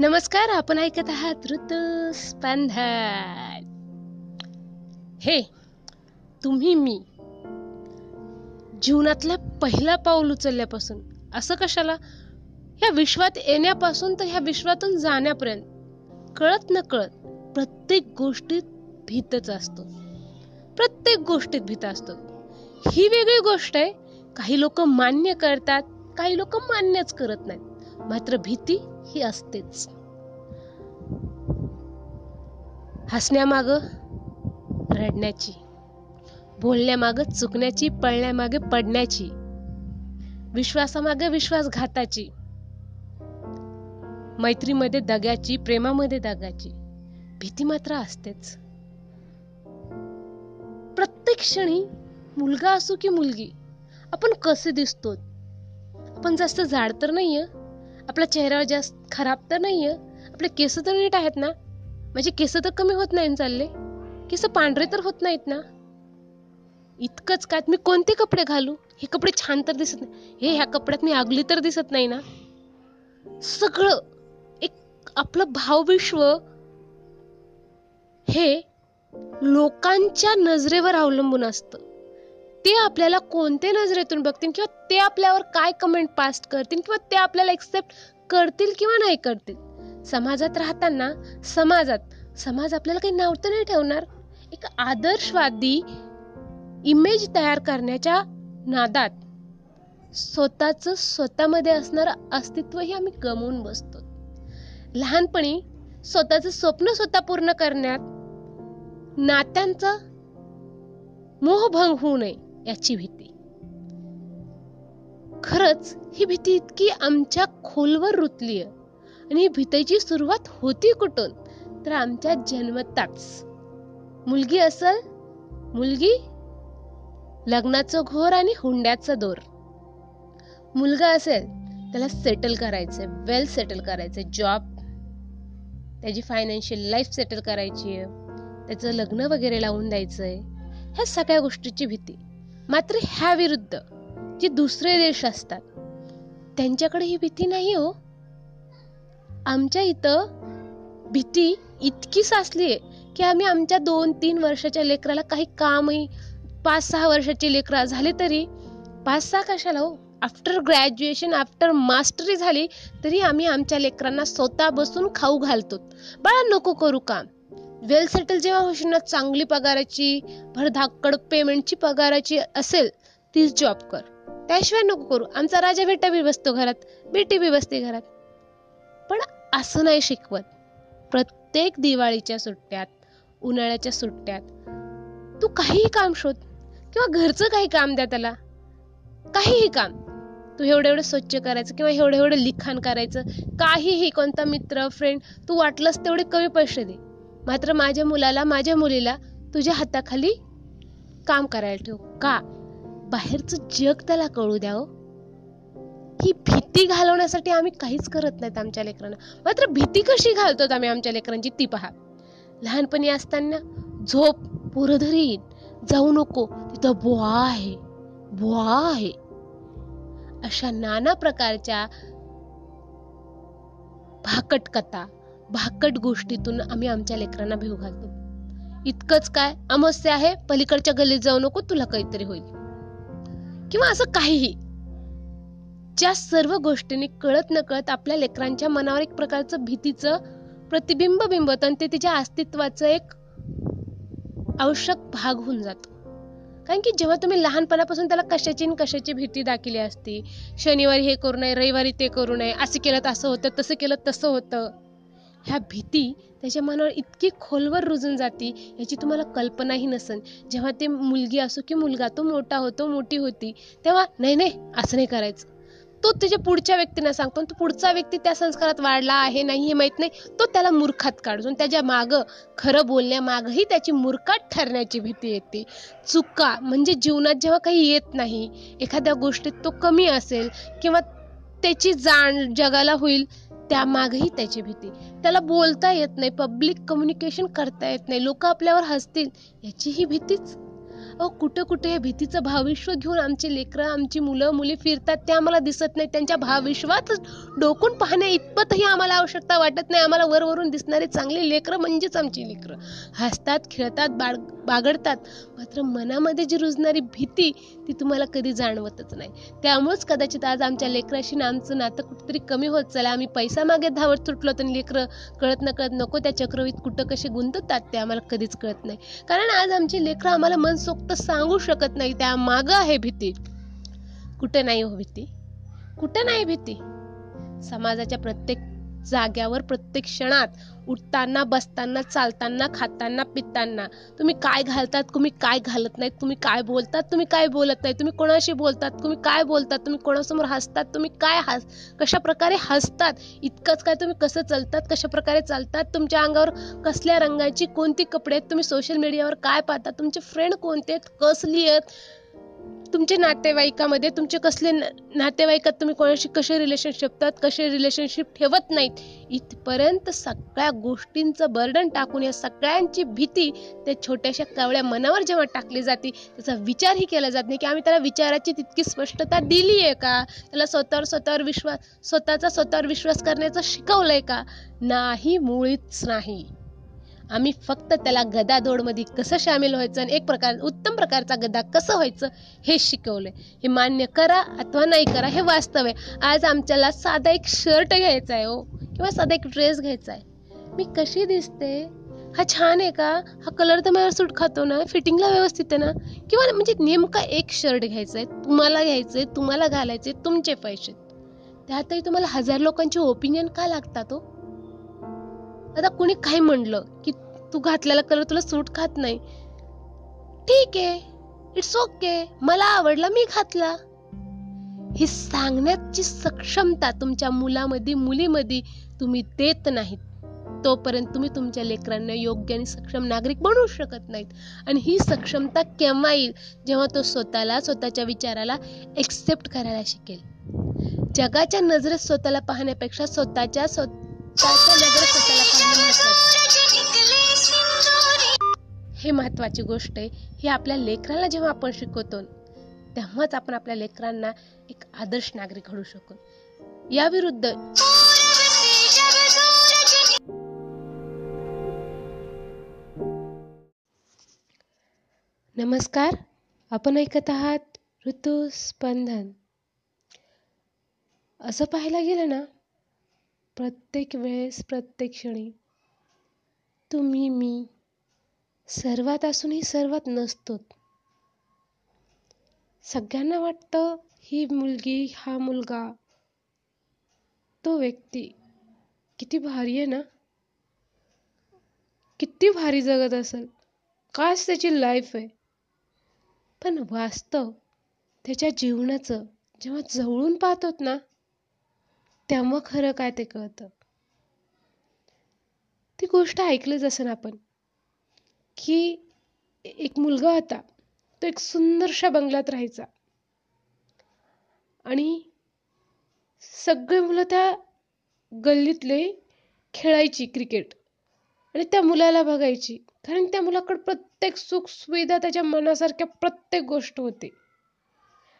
नमस्कार आपण ऐकत आहात ऋतुस्पंदन. हे तुम्ही मी. जीवनातला पहिला पाऊल उचलल्यापासून असं कशाला? ह्या विश्वात येण्यापासून तर ह्या विश्वातून जाण्यापर्यंत कळत न कळत प्रत्येक गोष्टीत भीतच असतो. प्रत्येक गोष्टीत भीत असतो. ही वेगळी गोष्ट आहे काही लोक मान्य करतात काही लोक मान्यच करत नाहीत. मात्र भीती ही असतेच. हसण्यामागं रडण्याची बोलण्यामागं चुकण्याची पळण्यामागे पडण्याची विश्वासामागे विश्वासघाताची मैत्रीमध्ये दग्याची प्रेमामध्ये दगाची भीती मात्र असतेच. प्रत्येक क्षणी मुलगा असो की मुलगी आपण कसे दिसतो? आपण जास्त जाड तर नाहीये? आपला चेहरा जास्त खराब तर नाहीये? आपले केस तर नीट आहेत ना? माझे केस तर कमी होत नाही चालले. केस पांढरे तर होत नाहीत ना. इतकंच काय मी कोणते कपडे घालू? हे कपडे छान तर दिसत नाही. हे ह्या कपड्यात मी आगली तर दिसत नाही ना. सगळं एक आपलं भावविश्व हे लोकांच्या नजरेवर अवलंबून असतं. ते आपल्याला कोणत्या नजरेतून बघतील किंवा ते आपल्यावर काय कमेंट पास करतील किंवा ते आपल्याला एक्सेप्ट करतील किंवा नाही करतील? समाजात राहताना समाजात समाज आपल्याला काही नाव तर नाही ठेवणार. एक आदर्शवादी इमेज तयार करण्याच्या नादात स्वतःच स्वतःमध्ये असणारं अस्तित्वही आम्ही गमवून बसतो. लहानपणी स्वतःच स्वप्न स्वतः पूर्ण करण्यात नात्यांचा मोहभंग होऊ नये याची भीती. खरच ही भीती इतकी आमच्या खोलवर रुतलीय. आणि ही भीतीची सुरुवात होती कुठून? तर आमच्या जन्मताच. मुलगी असल मुलगी लग्नाचं घोर आणि हुंड्याचा दोर. मुलगा असेल त्याला सेटल करायचंय वेल सेटल करायचंय जॉब त्याची फायनान्शियल लाईफ सेटल करायची आहे त्याचं लग्न वगैरे लावून द्यायचंय ह्या सगळ्या गोष्टीची भीती. मात्र ह्या विरुद्ध जे दुसरे देश असतात त्यांच्याकडे ही भीती नाही हो. आमच्या इथं भीती इतकी साचली आहे की आम्ही आमच्या दोन तीन वर्षाच्या लेकराला काही कामही पाच सहा वर्षाची लेकरा झाले तरी पाच सहा कशाला हो? आफ्टर ग्रॅज्युएशन आफ्टर मास्टरी झाली तरी आम्ही आमच्या लेकरांना स्वतः बसून खाऊ घालतो. बाळा नको करू काम. वेल सेटल जेव्हा होशील ना चांगली पगाराची भरधाकड पेमेंटची पगाराची असेल तीच जॉब कर. त्याशिवाय नको करू. आमचा राजा बेटा बी बसतो घरात बेटी बी बसते घरात. असं नाही शिकवत. प्रत्येक दिवाळीच्या सुट्ट्यात उन्हाळ्याच्या सुट्ट्यात तू काहीही काम शोध किंवा घरचं काही काम द्या त्याला. काहीही काम. तू एवढं एवढं स्वच्छ करायचं किंवा एवढं एवढं लिखाण करायचं. काहीही कोणता मित्र फ्रेंड तू वाटलंस तेवढे कमी पैसे दे. मात्र माझ्या मुलाला माझ्या मुलीला तुझ्या हाताखाली काम करायला ठेव. का? बाहेरचं जग त्याला कळू द्या हो. ही भीती घालवण्यासाठी आम्ही काहीच करत नाहीत आमच्या लेकरांना. मात्र भीती कशी घालतो आम्ही आमच्या लेकरांची? ती पहा. लहानपणी असताना झोप पुरधरी जाऊ नको. तिथं बुवा आहे. बुवा आहे. अशा नाना प्रकारच्या भाकट कथा भाकट गोष्टीतून आम्ही आमच्या लेकरांना भिव घालतो. इतकंच काय? अमस्या आहे. पलीकडच्या गल्लीत जाऊ नको. तुला काहीतरी होईल. किंवा असं काहीही. ज्या सर्व गोष्टींनी कळत नकळत आपल्या लेकरांच्या मनावर एक प्रकारचं भीतीचं प्रतिबिंब बिंबत आणि ते तिच्या अस्तित्वाचं एक आवश्यक भाग होऊन जातो. कारण की जेव्हा तुम्ही लहानपणापासून त्याला कशाची कशाची भीती दाखवली असती शनिवारी हे करू नये रविवारी ते करू नये असं केलं तर असं होतं तसं केलं तसं होतं ह्या भीती त्याच्या मनावर इतकी खोलवर रुजून जाती याची तुम्हाला कल्पनाही नसन जेव्हा ते मुलगी असो की मुलगा तो मोठा होतो मोठी होती तेव्हा नाही नाही असं नाही करायचं. तो त्याच्या पुढच्या व्यक्तींना सांगतो. तो पुढचा व्यक्ती त्या संस्कारात वाढला आहे नाही हे माहीत नाही. तो त्याला मूर्खात काढून त्याच्या माग खरं बोलण्यामागही त्याची मूर्खात ठरण्याची भीती येते. चुका म्हणजे जीवनात जेव्हा काही येत नाही एखाद्या गोष्टीत तो कमी असेल किंवा त्याची जाण जगाला होईल त्यामागही त्याची भीती. त्याला बोलता येत नाही पब्लिक कम्युनिकेशन करता येत नाही. लोक आपल्यावर हसतील याची ही भीतीच अहो कुठं कुठे हे भीतीचं भाविश्व घेऊन आमचे लेकरं आमची मुलं मुली फिरतात ते आम्हाला दिसत नाही त्यांच्या भाविश्वात डोकून पाहण्या इतपतही आम्हाला आवश्यकता वाटत नाही. आम्हाला वरवरून दिसणारे चांगले लेकरं म्हणजेच आमची लेकरं. हसतात खेळतात बाळ बागडतात. मात्र मनामध्ये जी रुजणारी भीती ती तुम्हाला कधी जाणवतच नाही. त्यामुळेच कदाचित आज आमच्या लेकराशी ना आमचं नातं कुठेतरी कमी होत चाललं आम्ही पैसा मागे धावत सुटलो तर लेकरं कळत न कळत नको त्या चक्रवीत कुठं कसे गुंततात ते आम्हाला कधीच कळत नाही. कारण आज आमची लेकरं आम्हाला मनसोक्त सांगू शकत नाही त्या मागं आहे भीती. कुठं नाही हो भीती? कुठं नाही भीती? समाजाच्या प्रत्येक जाग्यावर प्रत्येक क्षणात उठताना बसताना चालताना खाताना पिताना. तुम्ही काय घालतात तुम्ही काय घालत नाहीत तुम्ही काय बोलतात तुम्ही काय बोलत नाही तुम्ही कोणाशी बोलतात तुम्ही काय बोलतात तुम्ही कोणासमोर हसतात तुम्ही काय हस कशा प्रकारे हसतात इतकंच काय तुम्ही कसं चालतात कशा प्रकारे चालतात तुमच्या अंगावर कसल्या रंगाची कोणती कपडे आहेत तुम्ही सोशल मीडियावर काय पाहता तुमचे फ्रेंड कोणते आहेत कसली आहेत तुमचे नातेवाईकामध्ये तुमचे कसले नातेवाईकात तुम्ही कोणाशी कसे रिलेशनशिप ठेवतात कसे रिलेशनशिप ठेवत नाहीत? इथपर्यंत सगळ्या गोष्टींचं बर्डन टाकून या सगळ्यांची भीती त्या छोट्याशा कावळ्या मनावर जेव्हा टाकली जाते त्याचा विचारही केला जात नाही की आम्ही त्याला विचाराची तितकी स्पष्टता दिली आहे का? त्याला स्वतःवर स्वतःवर विश्वास स्वतःचा स्वतःवर विश्वास करण्याचं शिकवलंय का? नाही मुळीच नाही. आम्ही फक्त त्याला गदादोडमध्ये कसं सामील व्हायचं आणि एक प्रकार उत्तम प्रकारचा गदा कसं व्हायचं हे शिकवलंय. हे मान्य करा अथवा नाही करा हे वास्तव आहे. आज आमच्याला साधा एक शर्ट घ्यायचा आहे हो किंवा साधा एक ड्रेस घ्यायचा आहे. मी कशी दिसते? हा छान आहे का? हा कलर तर मला सूट खातो ना? फिटिंगला व्यवस्थित आहे ना? किंवा म्हणजे नेमका एक शर्ट घ्यायचा आहे तुम्हाला घ्यायचंय तुम्हाला घालायचे तुमचे पैसे. त्यातही तुम्हाला हजार लोकांचे ओपिनियन का लागतात हो? आता कुणी काही म्हणलं की तू घातलेला कलर तुला सूट खात नाही. ठीक. आहे इट्स ओके मला आवडला मी घातला. ही सांगण्याची सक्षमता तुमच्या मुलामध्ये मुलीमध्ये तुम्ही देत नाहीत. तोपर्यंत तुम्ही तुमच्या लेकरांना योग्य आणि सक्षम नागरिक बनवू शकत नाहीत. आणि ही सक्षमता केव्हा येईल? जेव्हा तो स्वतःला स्वतःच्या विचाराला एक्सेप्ट करायला शिकेल. जगाच्या नजरेत स्वतःला पाहण्यापेक्षा स्वतःच्या स्वतःच्या नजरेत स्वतःला हे महत्वाची गोष्ट आहे. हे आपल्या लेकराला जेव्हा आपण शिकवतो तेव्हाच आपण आपल्या लेकरांना एक आदर्श नागरिक घडू शकू. याविरुद्ध नमस्कार. आपण ऐकत आहात ऋतुस्पंदन. असं पाहायला गेलं ना प्रत्येक वेळेस प्रत्येक क्षणी. तुम्ही मी सर्वात असूनही सर्वात नसतो सगळ्यांना वाटतं ही मुलगी हा मुलगा तो व्यक्ती किती भारी आहे ना? किती भारी जगत असेल. काच त्याची लाईफ आहे. पण वास्तव त्याच्या जीवनाचं जेव्हा जवळून पाहतोत ना तेव्हा खरं काय ते कळतं. ती गोष्ट ऐकलीच असेल आपण की एक मुलगा होता तो एक सुंदरशा बंगल्यात राहायचा. आणि सगळे मुलं त्या गल्लीतले खेळायची क्रिकेट. आणि त्या मुलाला बघायची. कारण त्या मुलाकडे प्रत्येक सुख सुविधा त्याच्या मनासारख्या प्रत्येक गोष्ट होती.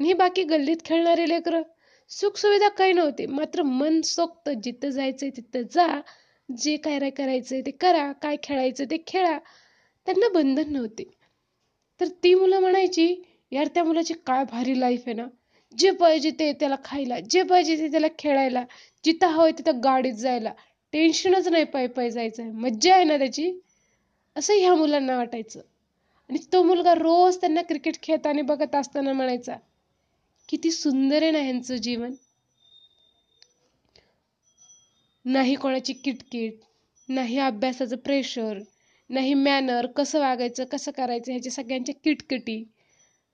आणि बाकी गल्लीत खेळणारे लेकरं सुखसुविधा काही नव्हती. मात्र मन सोक्त जिथं जायचंय तिथं जा. जे काय करायचंय ते करा. काय खेळायचं ते खेळा. त्यांना बंधन नव्हते. तर ती मुलं म्हणायची यार त्या मुलाची काय भारी लाईफ आहे ना. जे पाहिजे ते त्याला खायला जे पाहिजे ते त्याला खेळायला. जिथं हवंय तिथं गाडीत जायला. टेन्शनच नाही पाय पाय जायचं आहे मज्जा आहे ना त्याची? असं ह्या मुलांना वाटायचं. आणि तो मुलगा रोज त्यांना क्रिकेट खेळताना बघत असताना म्हणायचा किती सुंदर आहे ना ह्यांचं जीवन. नाही कोणाची किटकिट नाही अभ्यासाचं प्रेशर नाही मॅनर कसं वागायचं कसं करायचं ह्याच्या सगळ्यांच्या किटकिटी.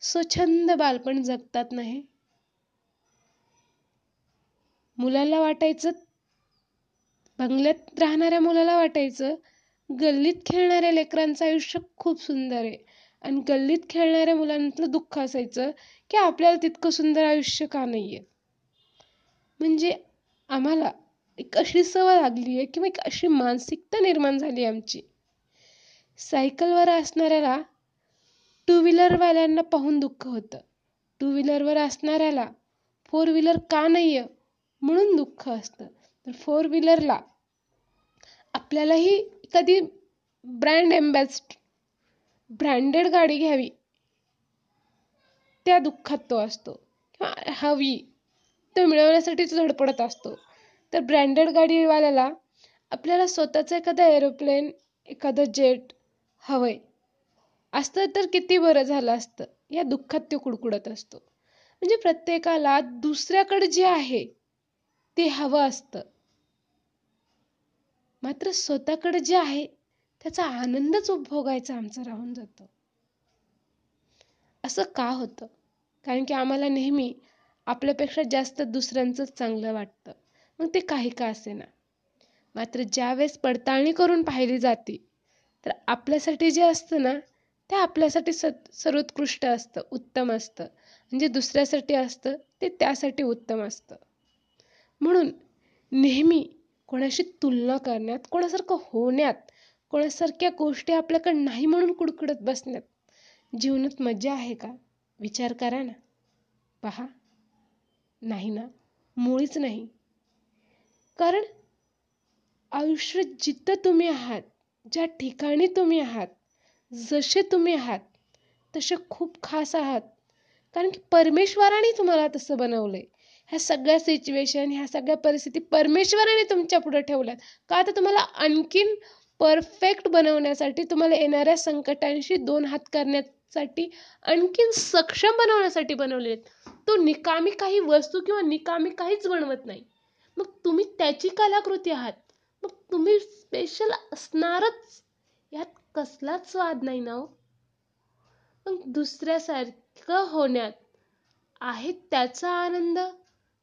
स्वच्छंद बालपण जगतात नाही मुलाला वाटायचं बंगल्यात राहणाऱ्या मुलाला वाटायचं गल्लीत खेळणाऱ्या लेकरांचं आयुष्य खूप सुंदर आहे. आणि गल्लीत खेळणाऱ्या मुलांतलं दुःख असायचं की आपल्याला तितकं सुंदर आयुष्य का नाहीये? म्हणजे आम्हाला एक अशी सवय लागली आहे किंवा एक अशी मानसिकता निर्माण झाली आमची. सायकलवर असणाऱ्याला टू व्हीलरवाल्यांना पाहून दुःख होतं. टू व्हीलरवर असणाऱ्याला फोर व्हीलर का नाही आहे म्हणून दुःख असतं. तर फोर व्हीलरला आपल्यालाही कधी ब्रँड एम्बॅस्ड ब्रँडेड गाडी घ्यावी. त्या दुःखात तो असतो. किंवा हवी. तो मिळवण्यासाठीच धडपडत असतो. तर ब्रँडेड गाडीवाल्याला आपल्याला स्वतःचं एखादं एरोप्लेन एखादं जेट हवंय. असतं तर किती बरं झालं असतं. या दुःखात तो कुडकुडत असतो. म्हणजे प्रत्येकाला दुसऱ्याकडे जे आहे ते हवं असतं. मात्र स्वतःकडे जे आहे त्याचा आनंदच उपभोगायचा आमचा राहून जातो. असं का होतं? कारण की आम्हाला नेहमी आपल्यापेक्षा जास्त दुसऱ्यांचंच चांगलं वाटतं. मग ते काही का असेना? मात्र ज्यावेळेस पडताळणी करून पाहिली जाते तर आपल्यासाठी जे असतं ना ते आपल्यासाठी स सर्वोत्कृष्ट असतं उत्तम असतं. म्हणजे दुसऱ्यासाठी असतं ते त्यासाठी उत्तम असतं. म्हणून नेहमी कोणाशी तुलना करण्यात कोणासारखं होण्यात कोणासारख्या गोष्टी आपल्याकडे नाही म्हणून कुडकुडत बसण्यात जीवनात मजा आहे का? विचार करा ना. पहा. नाही ना. मुळीच नाही. कारण आयुष्य जिथं तुम्ही आहात ज्या ठिकाणी तुम्ही आहात जसे तुम्ही आहात तसे खूप खास आहात. कारण की परमेश्वराने तुम्हाला तसं बनवलंय. ह्या सगळ्या सिच्युएशन ह्या सगळ्या परिस्थिती परमेश्वराने तुमच्यापुढे ठेवल्यात. का तर तुम्हाला आणखीन परफेक्ट बनवण्यासाठी तुम्हाला येणाऱ्या संकटांशी दोन हात करण्यासाठी आणखीन सक्षम बनवण्यासाठी बनवले आहेत. तो निकामी काही वस्तू किंवा निकामी काहीच बनवत नाही. मग तुम्ही त्याची कलाकृती आहात. मग तुम्ही स्पेशल असणारच. यात कसलाच स्वाद नाही ना हो? मग दुसऱ्यासारखं होण्यात आहे त्याचा आनंद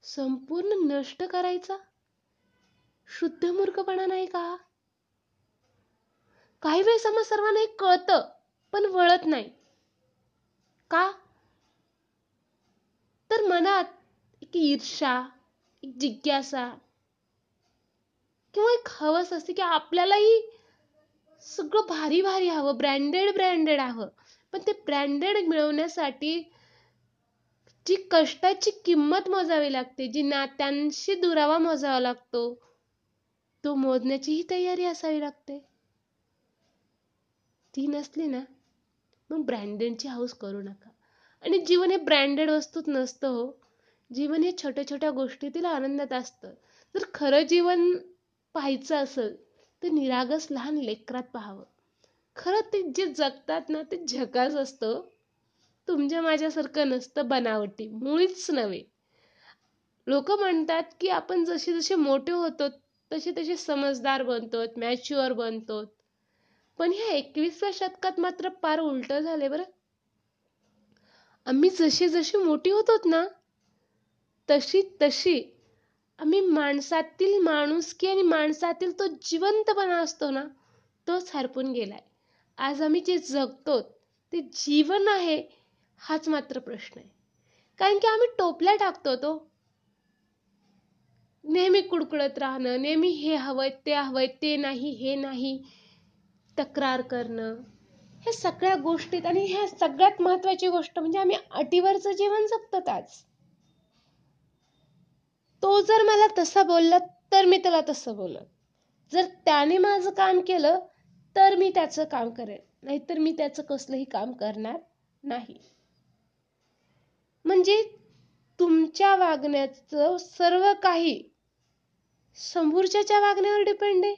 संपूर्ण नष्ट करायचा? शुद्ध मूर्खपणा नाही का? काही वेळेस आम्हा सर्वांना हे कळतं पण वळत नाही. का? तर मनात एक ईर्षा एक जिज्ञासा किंवा एक हवस असते की आपल्यालाही सगळं भारी भारी हवं ब्रँडेड ब्रँडेड हवं. पण ते ब्रँडेड मिळवण्यासाठी जी कष्टाची किंमत मोजावी लागते जी नात्यांशी दुरावा मोजावा लागतो तो मोजण्याचीही तयारी असावी लागते. ती नसली ना मग ब्रँडेडची हाऊस करू नका. आणि जीवन हे ब्रँडेड वस्तूत नसतं हो. जीवन हे छोट्या छोट्या गोष्टीतील आनंदात असतं. जर खरं जीवन पाहायचं असेल तर निरागस लहान लेकरात पाहावं. खरं ते जे जगतात ना ते झकास असतं हो. तुमच्या माझ्यासारखं नसतं बनावटी मुळीच नव्हे. लोक म्हणतात की आपण जसे जसे मोठे होतो तसे तसे समजदार बनतो मॅच्युअर बनतो पण ह्या एकवीसव्या शतकात मात्र पार उलट झाले बरं. आम्ही जशी जशी मोठी होतो ना तशी तशी आम्ही माणसातील माणुसकी आणि माणसातील तो जिवंतपणा असतो ना तोच हरपून गेलाय. आज आम्ही जे जगतो ते जीवन आहे हाच मात्र प्रश्न आहे. कारण की आम्ही टोपल्या टाकतो तो. नेहमी कुडकुडत राहणं नेहमी हे हवंय ते हवंय ते नाही हे नाही. तक्रार करणं ह्या सगळ्या गोष्टीत आणि ह्या सगळ्यात महत्वाची गोष्ट म्हणजे आम्ही अटीवरचं जीवन जगतो आज तो जर मला तसा बोलला तर मी त्याला तसं बोलत जर त्याने माझं काम केलं तर मी त्याचं काम करेन. नाहीतर मी त्याचं कसलंही काम करणार नाही. म्हणजे तुमच्या वागण्याचं सर्व काही समोरच्याच्या वागण्यावर डिपेंड आहे.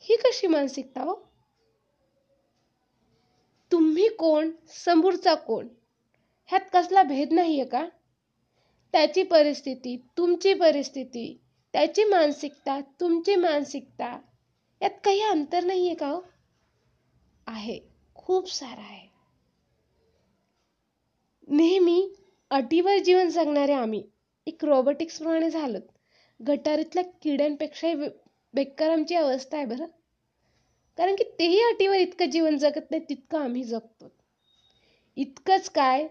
ही कशी मानसिकता हो? तुम्ही कोण? समोरचा कोण? ह्यात कसला भेद नाहीये का? त्याची परिस्थिती तुमची परिस्थिती त्याची मानसिकता तुमची मानसिकता यात काही अंतर नाहीये का हो? आहे. खूप सारा आहे. नेहमी अटीवर जीवन जगणारे आम्ही एक रोबोटिक्स प्रमाणे झालो गटारीतल्या किड्यांपेक्षाही बेकार आमची अवस्था आहे बरं. कारण की तेही अटीवर इतकं जीवन जगत नाही तितकं आम्ही जगतो. इतकंच काय?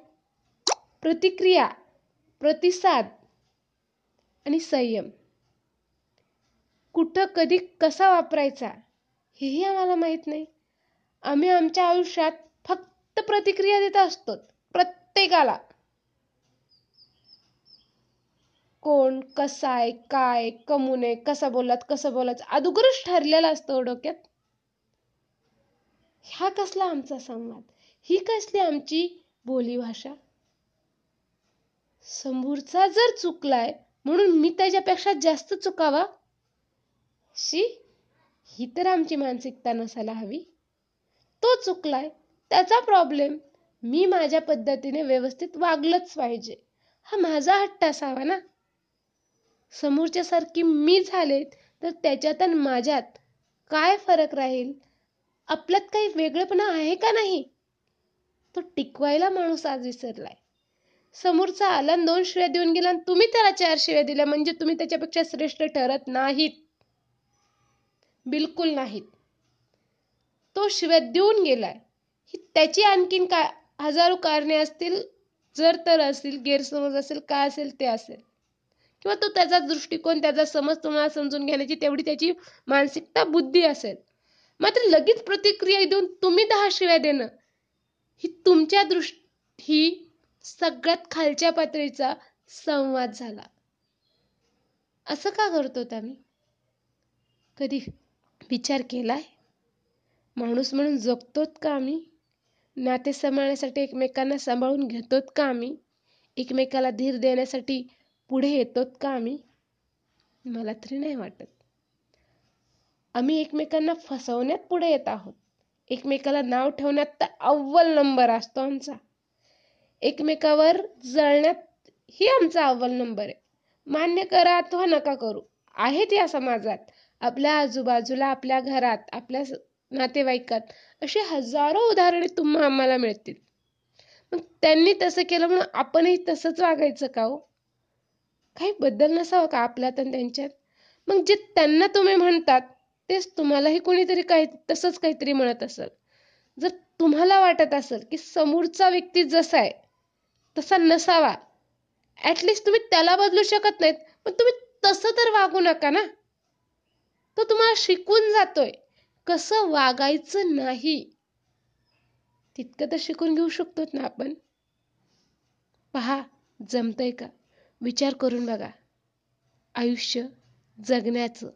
प्रतिक्रिया प्रतिसाद आणि संयम. कुठं कधी कसा वापरायचा हेही आम्हाला माहीत नाही. आम्ही आमच्या आयुष्यात फक्त प्रतिक्रिया देत असतो प्रत्येकाला. कोण कसा आहे काय कमून आहे कसा बोलत कसं बोलायचं अगोदरच ठरलेलं असतं हो डोक्यात. ह्या कसला आमचा संवाद? ही कसली आमची बोलीभाषा समोरचा जर चुकलाय म्हणून मी त्याच्यापेक्षा जास्त चुकावा? शी ही तर आमची मानसिकता नसायला हवी. तो चुकलाय त्याचा प्रॉब्लेम मी माझ्या पद्धतीने व्यवस्थित वागलंच पाहिजे. हा माझा हट्ट असावा ना? समोरच्यासारखी मी झाले तर त्याच्यात आणि माझ्यात काय फरक राहील? आपल्यात काही वेगळेपणा आहे का नाही? तो टिकवायला माणूस आज विसरलाय. समोरचा आला दोन शिव्या देऊन गेला आणि तुम्ही त्याला चार शिव्या दिल्या म्हणजे तुम्ही त्याच्यापेक्षा श्रेष्ठ ठरत नाहीत. बिलकुल नाहीत. तो शिव्या देऊन गेलाय. ही त्याची आणखीन काय हजारो कारणे असतील जर तर असतील गैरसमज असेल काय असेल ते असेल. किंवा तो त्याचा दृष्टिकोन त्याचा समज तुम्हाला समजून घेण्याची तेवढी त्याची मानसिकता बुद्धी असेल. मात्र लगेच प्रतिक्रिया देऊन तुम्ही दहा शिव्या देणं ही तुमच्या दृष्टी ही सगळ्यात खालच्या पातळीचा संवाद झाला. असं का करतो आम्ही कधी विचार केलाय? माणूस म्हणून जगतोत का आम्ही नाते सांभाळण्यासाठी एकमेकांना सांभाळून घेतोत का आम्ही एकमेकाला धीर देण्यासाठी पुढे येतोत का आम्ही? मला तरी नाही वाटत. आम्ही एकमेकांना फसवण्यात पुढे येत आहोत. एकमेकाला नाव ठेवण्यात तर अव्वल नंबर असतो आमचा. एकमेकावर जळण्यात ही आमचा अव्वल नंबर आहे. मान्य करा अथवा नका करू. आहेत या समाजात. आपल्या आजूबाजूला आपल्या घरात आपल्या नातेवाईकात अशी हजारो उदाहरणे तुम्हा आम्हाला मिळतील. मग त्यांनी तसं केलं म्हणून आपणही तसंच वागायचं का हो? काही बदल नसावं का आपल्यात आणि त्यांच्यात? मग जे त्यांना तुम्ही म्हणतात तेच तुम्हालाही कोणीतरी काही तसंच काहीतरी म्हणत असेल. जर तुम्हाला वाटत असेल की समोरचा व्यक्ती जसा आहे तसा नसावा. ऍटलिस्ट तुम्ही त्याला बदलू शकत नाहीत. पण तुम्ही तसं तर वागू नका ना. तो तुम्हाला शिकून जातोय. कसं वागायचं नाही. तितकं तर शिकून घेऊ शकतो ना आपण. पहा जमतंय का? विचार करून बघा. आयुष्य जगण्याचं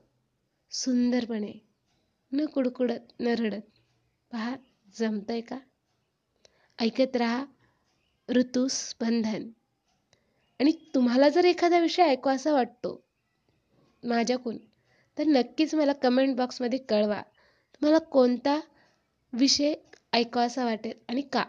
सुंदरपणे न कुडकुडत न रडत पहा जमतंय का? ऐकत राहा ऋतू आणि तुम्हाला जर एखादा विषय ऐकू असा वाटतो माझ्याकून तर नक्कीच मला कमेंट बॉक्समध्ये कळवा. तुम्हाला कोणता विषय ऐकवासा वाटेल आणि का?